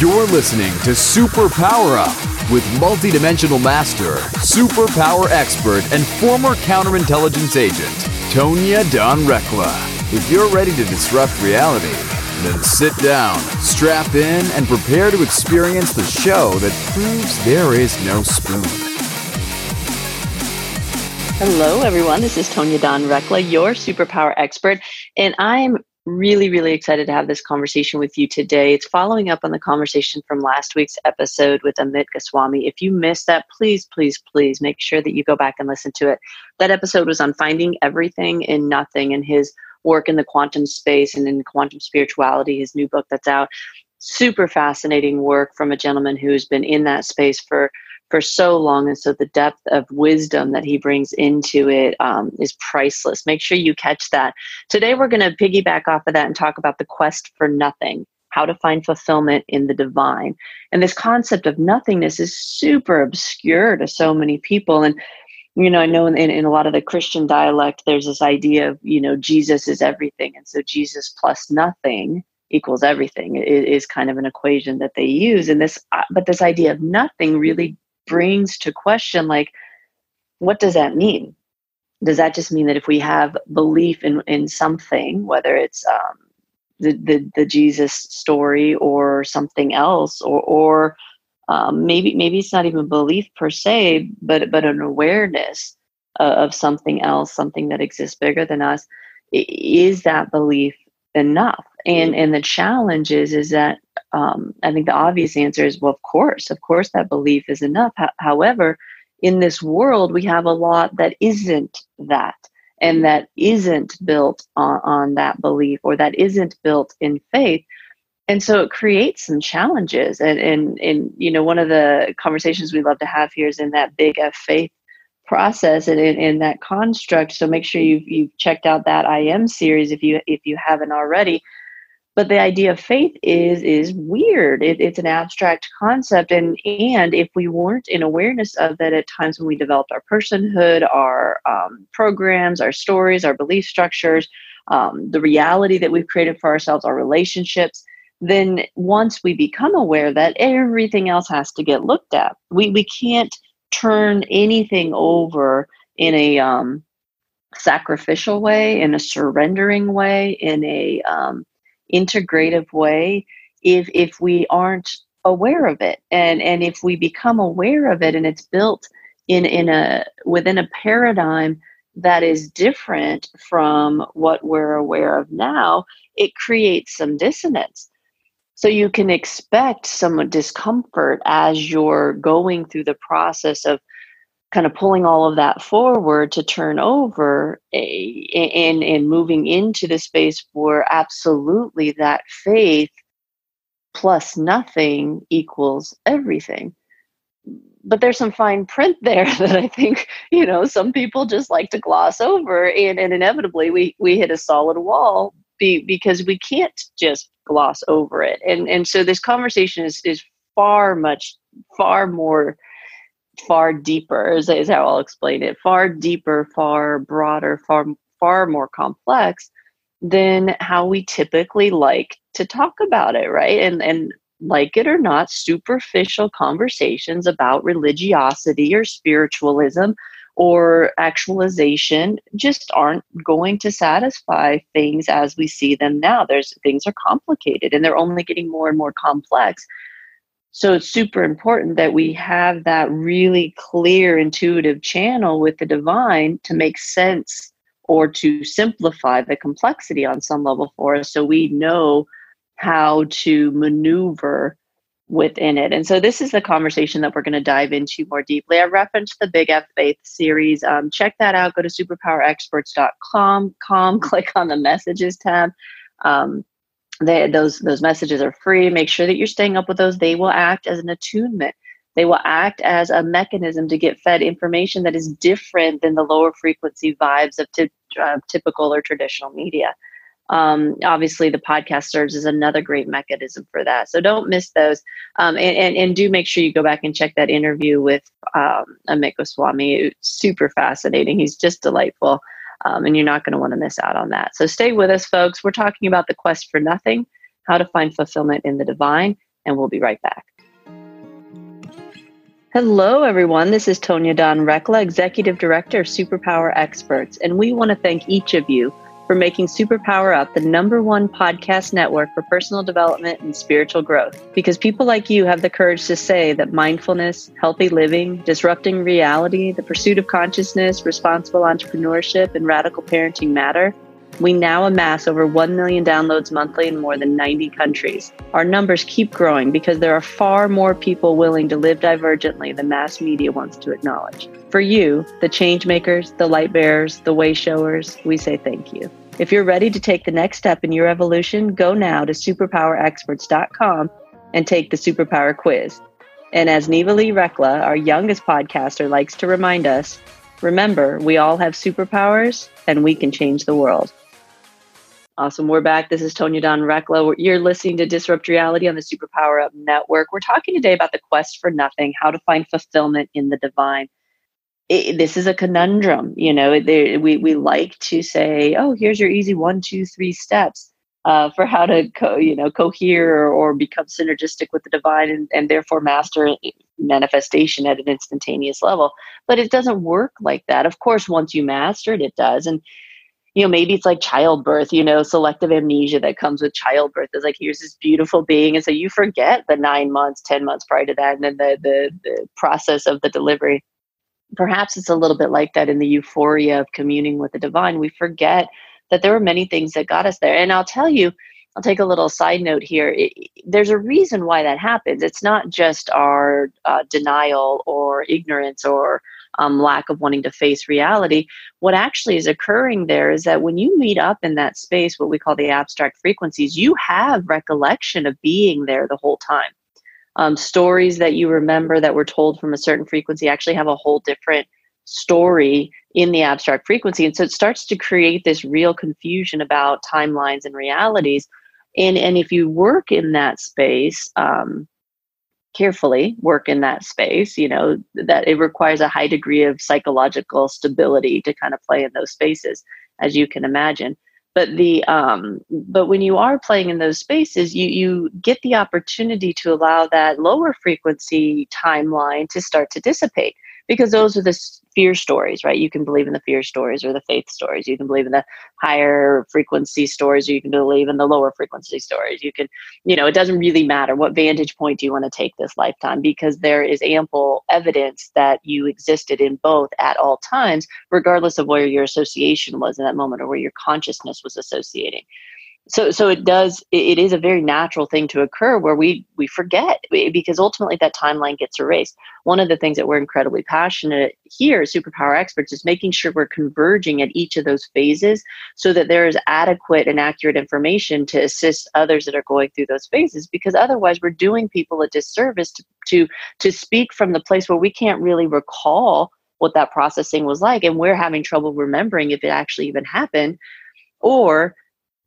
You're listening to Super Power Up with multidimensional master, superpower expert, and former counterintelligence agent, Tonya Dawn Recla. If you're ready to disrupt reality, then sit down, strap in, and prepare to experience the show that proves there is no spoon. Hello, everyone. This is Tonya Dawn Recla, your superpower expert, and I'm really, really excited to have this conversation with you today. It's following up on the conversation from last week's episode with Amit Goswami. If you missed that, please, please, please make sure that you go back and listen to it. That episode was on finding everything in nothing and his work in the quantum space and in quantum spirituality, his new book that's out. Super fascinating work from a gentleman who's been in that space for for so long. And so the depth of wisdom that he brings into it um, is priceless. Make sure you catch that. Today, we're going to piggyback off of that and talk about the quest for nothing, how to find fulfillment in the divine. And this concept of nothingness is super obscure to so many people. And you know, I know in, in a lot of the Christian dialect, there's this idea of, you know, Jesus is everything. And so Jesus plus nothing equals everything it is kind of an equation that they use and this uh, but this idea of nothing really brings to question like what does that mean? Does that just mean that if we have belief in in something whether it's um, the, the the jesus story or something else or or um, maybe maybe it's not even belief per se but but an awareness of, of something else something that exists bigger than us is that belief enough? And and the challenge is is that um, I think the obvious answer is well, of course, of course, that belief is enough. H- however, in this world, we have a lot that isn't that, and that isn't built on, on that belief, or that isn't built in faith. And so it creates some challenges. And, and, and you know, one of the conversations we love to have here is in that big F faith process and in, in that construct. So make sure you've, you've checked out that I am series if you if you haven't already but the idea of faith is is weird. It, it's an abstract concept and and if we weren't in awareness of that at times when we developed our personhood our um, programs our stories our belief structures um, the reality that we've created for ourselves our relationships then once we become aware that everything else has to get looked at. We we can't turn anything over in a um, sacrificial way in a surrendering way in a um, integrative way if if we aren't aware of it. And and if we become aware of it and it's built in in a within a paradigm that is different from what we're aware of now it creates some dissonance. So you can expect some discomfort as you're going through the process of kind of pulling all of that forward to turn over eh, and and moving into the space where absolutely that faith plus nothing equals everything. But there's some fine print there that I think you know some people just like to gloss over, and, and inevitably we we hit a solid wall be, because we can't just gloss over it, and and so this conversation is is far much far more far deeper is, is how I'll explain it far deeper far broader far far more complex than how we typically like to talk about it right? And and like it or not superficial conversations about religiosity or spiritualism or actualization just aren't going to satisfy things as we see them now. There's things are complicated and they're only getting more and more complex so it's super important that we have that really clear, intuitive channel with the divine to make sense or to simplify the complexity on some level for us so we know how to maneuver within it. And so this is the conversation that we're going to dive into more deeply. I referenced the Big F Faith series. Um, check that out. Go to superpowerexperts.com, com, click on the messages tab. Um, they, those those messages are free. Make sure that you're staying up with those. They will act as an attunement. They will act as a mechanism to get fed information that is different than the lower frequency vibes of t- uh, typical or traditional media. Um, obviously, the podcast serves as another great mechanism for that. So don't miss those. Um, and, and, and, do make sure you go back and check that interview with um, Amit Goswami. Super fascinating. He's just delightful. Um, and you're not going to want to miss out on that. So stay with us, folks. We're talking about the quest for nothing, how to find fulfillment in the divine. and we'll be right back. Hello, everyone. This is Tonya Dawn Recla, Executive Director of Superpower Experts, and we want to thank each of you for making Superpower Up the number one podcast network for personal development and spiritual growth. Because people like you have the courage to say that mindfulness, healthy living, disrupting reality, the pursuit of consciousness, responsible entrepreneurship, and radical parenting matter we now amass over 1 million downloads monthly in more than 90 countries. Our numbers keep growing because there are far more people willing to live divergently than mass media wants to acknowledge. For you, the change makers, the light bearers, the way showers, we say thank you. If you're ready to take the next step in your evolution, go now to superpowerexperts.com and take the superpower quiz. And as Neva Lee Recla, our youngest podcaster, likes to remind us, remember, we all have superpowers and we can change the world. Awesome. We're back. This is Tonya Dawn Recla. You're listening to Disrupt Reality on the Superpower Up Network. We're talking today about the quest for nothing, how to find fulfillment in the divine. It, this is a conundrum. You know, we, we like to say, oh, here's your easy one, two, three steps uh, for how to, co- you know, cohere or become synergistic with the divine and, and therefore master manifestation at an instantaneous level. But it doesn't work like that. Of course, once you master it, it does. And you know, maybe it's like childbirth, you know, selective amnesia that comes with childbirth is like, here's this beautiful being. And so you forget the nine months, 10 months prior to that, and then the, the, the process of the delivery. Perhaps it's a little bit like that in the euphoria of communing with the divine. We forget that there were many things that got us there. And I'll tell you, I'll take a little side note here. It, there's a reason why that happens. It's not just our uh, denial or ignorance or um, lack of wanting to face reality. What actually is occurring there is that when you meet up in that space, what we call the abstract frequencies, you have recollection of being there the whole time. Um, stories that you remember that were told from a certain frequency actually have a whole different story in the abstract frequency. And so it starts to create this real confusion about timelines and realities. And, and if you work in that space, um, carefully work in that space you know that it requires a high degree of psychological stability to kind of play in those spaces as you can imagine but the um but when you are playing in those spaces you you get the opportunity to allow that lower frequency timeline to start to dissipate because those are the fear stories, right? You can believe in the fear stories or the faith stories. You can believe in the higher frequency stories, or you can believe in the lower frequency stories. You can, you know, it doesn't really matter what vantage point do you want to take this lifetime because there is ample evidence that you existed in both at all times, regardless of where your association was in that moment or where your consciousness was associating so so it does it is a very natural thing to occur where we we forget eh, because ultimately that timeline gets erased. One of the things that we're incredibly passionate here superpower experts is making sure we're converging at each of those phases so that there is adequate and accurate information to assist others that are going through those phases because otherwise we're doing people a disservice to to, to speak from the place where we can't really recall what that processing was like and we're having trouble remembering if it actually even happened. Or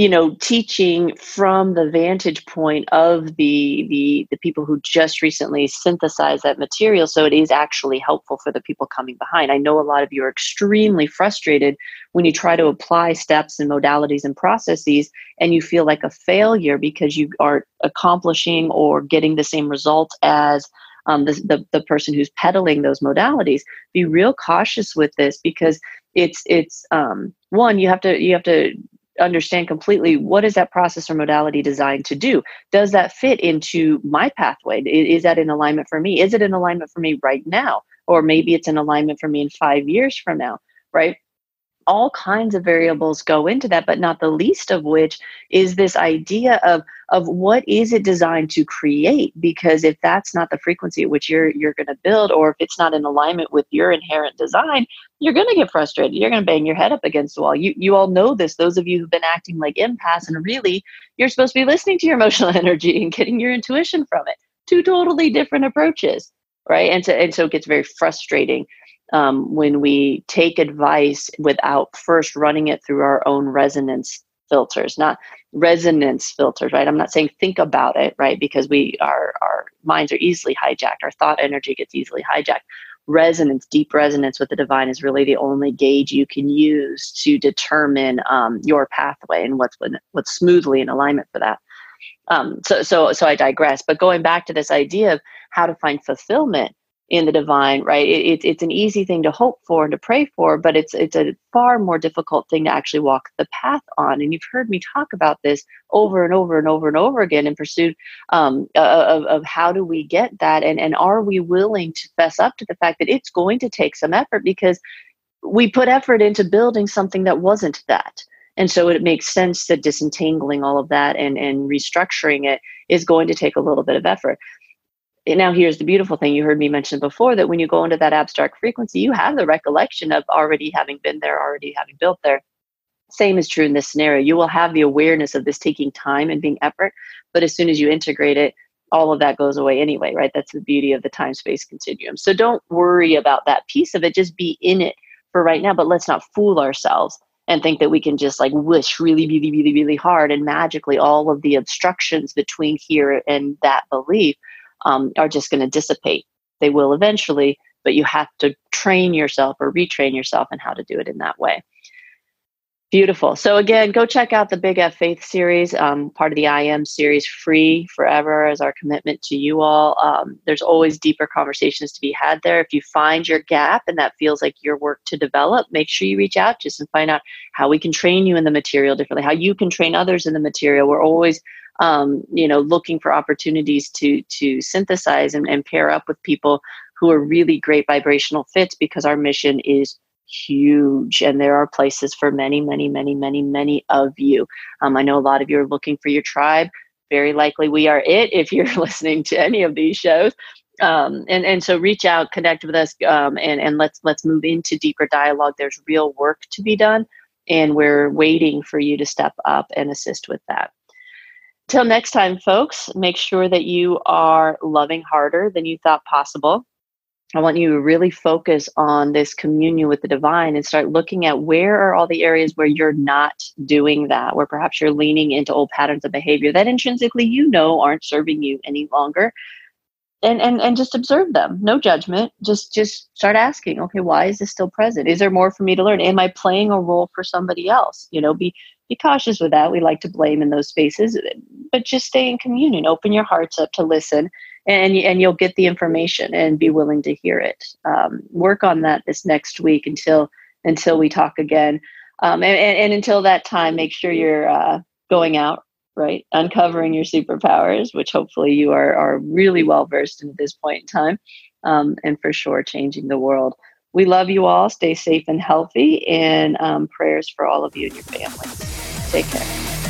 you know teaching from the vantage point of the the the people who just recently synthesized that material so it is actually helpful for the people coming behind. I know a lot of you are extremely frustrated when you try to apply steps and modalities and processes and you feel like a failure because you aren't accomplishing or getting the same results as um, the, the, the person who's peddling those modalities. Be real cautious with this because it's it's um, one you have to you have to understand completely what is that process or modality designed to do? Does that fit into my pathway? Is that in alignment for me? Is it in alignment for me right now? Or maybe it's in alignment for me in five years from now right all kinds of variables go into that but not the least of which is this idea of of what is it designed to create? Because if that's not the frequency at which you're you're going to build or if it's not in alignment with your inherent design you're going to get frustrated. You're going to bang your head up against the wall. You you all know this those of you who've been acting like impasse and really you're supposed to be listening to your emotional energy and getting your intuition from it. Two totally different approaches right? And so and so it gets very frustrating um, when we take advice without first running it through our own resonance filters, not resonance filters, right? I'm not saying think about it, right? Because we our our minds are easily hijacked. Our thought energy gets easily hijacked. Resonance, deep resonance with the divine is really the only gauge you can use to determine um, your pathway and what's what's smoothly in alignment for that. Um, so, so, so I digress. But going back to this idea of how to find fulfillment in the divine, right? It, it, it's an easy thing to hope for and to pray for, but it's it's a far more difficult thing to actually walk the path on. And you've heard me talk about this over and over and over and over again in pursuit um, of, of how do we get that, and and are we willing to fess up to the fact that it's going to take some effort because we put effort into building something that wasn't that. And so it makes sense that disentangling all of that and, and restructuring it is going to take a little bit of effort now here's the beautiful thing you heard me mention before that when you go into that abstract frequency you have the recollection of already having been there already having built there. Same is true in this scenario. You will have the awareness of this taking time and being effort but as soon as you integrate it all of that goes away anyway right? That's the beauty of the time space continuum. So don't worry about that piece of it. Just be in it for right now but let's not fool ourselves and think that we can just like wish really really really really hard and magically all of the obstructions between here and that belief um, are just going to dissipate. They will eventually, but you have to train yourself or retrain yourself in how to do it in that way. Beautiful. So again, go check out the Big F Faith series, um, part of the I Am series, free forever as our commitment to you all. Um, there's always deeper conversations to be had there. If you find your gap and that feels like your work to develop, make sure you reach out just and find out how we can train you in the material differently, how you can train others in the material. We're always um, you know, looking for opportunities to to synthesize and, and pair up with people who are really great vibrational fits because our mission is huge and there are places for many many many many many of you. Um, i know a lot of you are looking for your tribe. Very likely we are it if you're listening to any of these shows. Um, and and so reach out connect with us um, and and let's let's move into deeper dialogue. There's real work to be done and we're waiting for you to step up and assist with that. Till next time, folks, make sure that you are loving harder than you thought possible. I want you to really focus on this communion with the divine and start looking at where are all the areas where you're not doing that, where perhaps you're leaning into old patterns of behavior that intrinsically you know aren't serving you any longer. And, and and just observe them. No judgment. Just just start asking okay why is this still present? Is there more for me to learn? Am i playing a role for somebody else? You know be be cautious with that. We like to blame in those spaces, but just stay in communion. Open your hearts up to listen, and and you'll get the information and be willing to hear it. Um, work on that this next week until until we talk again, um, and, and, and, until that time, make sure you're uh, going out right, uncovering your superpowers, which hopefully you are are really well versed in at this point in time, um, and for sure changing the world. We love you all. Stay safe and healthy, and um, prayers for all of you and your families. Take care.